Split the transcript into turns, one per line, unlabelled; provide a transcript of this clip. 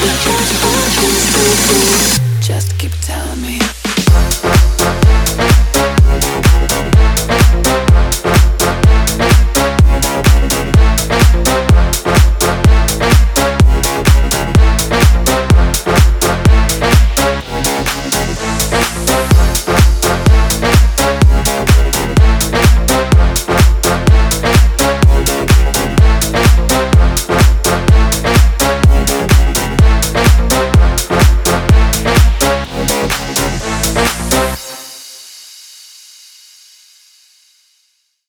Just, just, just,